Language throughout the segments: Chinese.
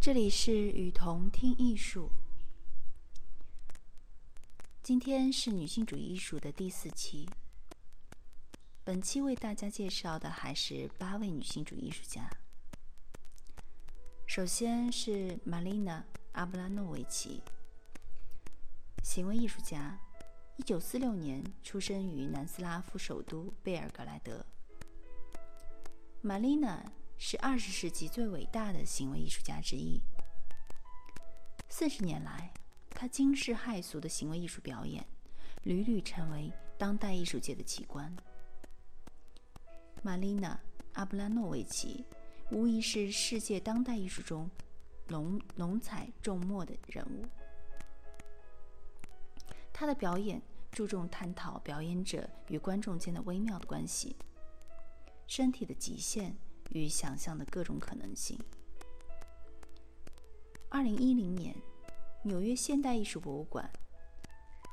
这里是雨桐听艺术。今天是女性主义艺术的第四期。本期为大家介绍的还是八位女性主义艺术家。首先是玛丽娜·阿布拉诺维奇，行为艺术家，一九四六年出生于南斯拉夫首都贝尔格莱德。玛丽娜是二十世纪最伟大的行为艺术家之一。四十年来，他惊世骇俗的行为艺术表演，屡屡成为当代艺术界的奇观。玛丽娜·阿布拉诺维奇无疑是世界当代艺术中浓浓彩重墨的人物。她的表演注重探讨表演者与观众间的微妙的关系，身体的极限与想象的各种可能性。二零一零年，纽约现代艺术博物馆，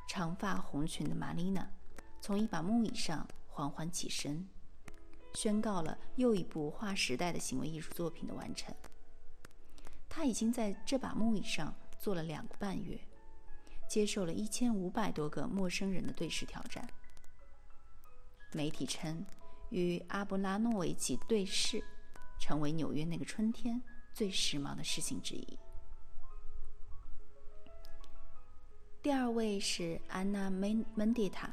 长发红裙的玛丽娜从一把木椅上缓缓起身。宣告了又一部划时代的行为艺术作品的完成。她已经在这把木椅上坐了两个半月，接受了一千五百多个陌生人的对视挑战。媒体称，与阿布拉诺维奇对视，成为纽约那个春天最时髦的事情之一。第二位是安娜·门门迪塔。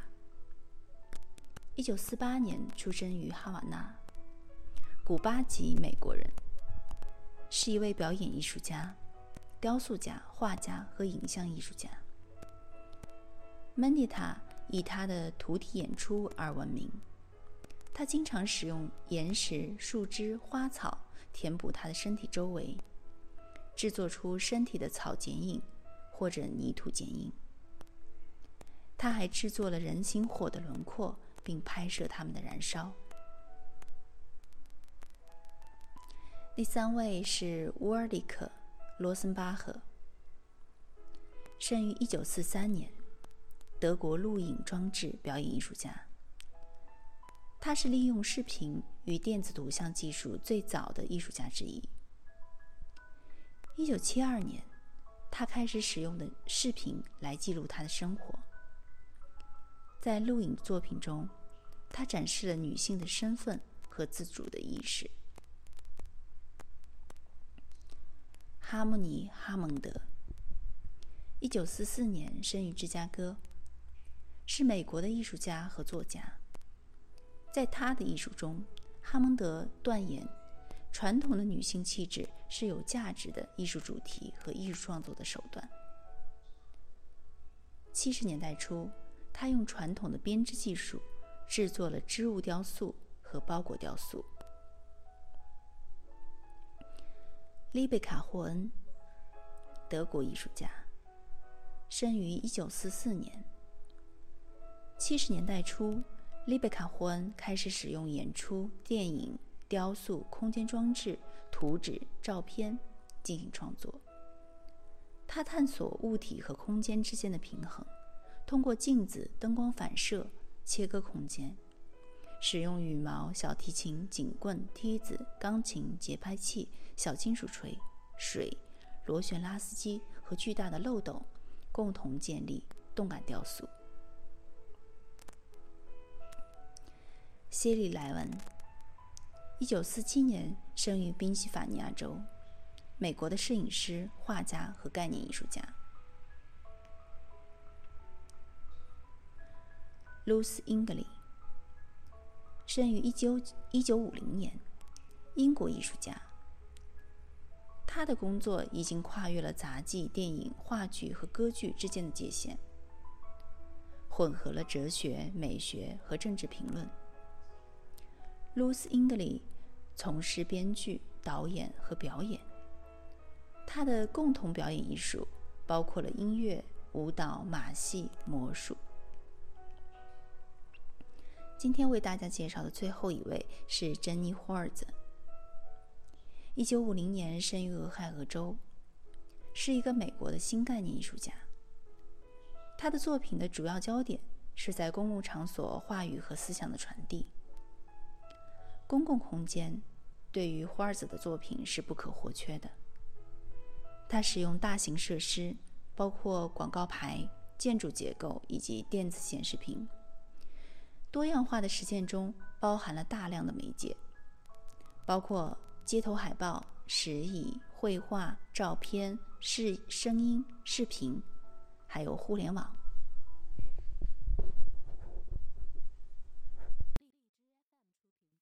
一九四八年出生于哈瓦那，古巴籍美国人，是一位表演艺术家、雕塑家、画家和影像艺术家。门迪塔以他的图体演出而闻名，他经常使用岩石、树枝、花草填补他的身体周围，制作出身体的草剪影或者泥土剪影。他还制作了人形火的轮廓。并拍摄它们的燃烧。第三位是乌尔里克·罗森巴赫，生于一九四三年，德国录影装置表演艺术家。他是利用视频与电子图像技术最早的艺术家之一。一九七二年，他开始使用的视频来记录他的生活。在录影作品中，他展示了女性的身份和自主的意识。哈姆尼·哈蒙德，一九四四年生于芝加哥，是美国的艺术家和作家。在他的艺术中，哈蒙德断言，传统的女性气质是有价值的艺术主题和艺术创作的手段。七十年代初。他用传统的编织技术制作了织物雕塑和包裹雕塑。丽贝卡·霍恩，德国艺术家，生于一九四四年。七十年代初，丽贝卡·霍恩开始使用演出、电影、雕塑、空间装置、图纸、照片进行创作。他探索物体和空间之间的平衡。通过镜子、灯光反射切割空间，使用羽毛、小提琴、警棍、梯子、钢琴、节拍器、小金属锤、水、螺旋拉丝机和巨大的漏斗，共同建立动感雕塑。谢里莱文，一九四七年生于宾夕法尼亚州，美国的摄影师、画家和概念艺术家。Lucy Ingley，生于一九一九五零年，英国艺术家。他的工作已经跨越了杂技、电影、话剧和歌剧之间的界限，混合了哲学、美学和政治评论。Lucy Ingley 从事编剧、导演和表演。他的共同表演艺术包括了音乐、舞蹈、马戏、魔术。今天为大家介绍的最后一位是珍妮·霍尔兹。一九五零年生于俄亥俄州，是一个美国的新概念艺术家。他的作品的主要焦点是在公共场所话语和思想的传递。公共空间对于霍尔兹的作品是不可或缺的。它使用大型设施，包括广告牌、建筑结构以及电子显示屏。多样化的实践中包含了大量的媒介，包括街头海报、石椅、绘画、照片、视声音、视频，还有互联网。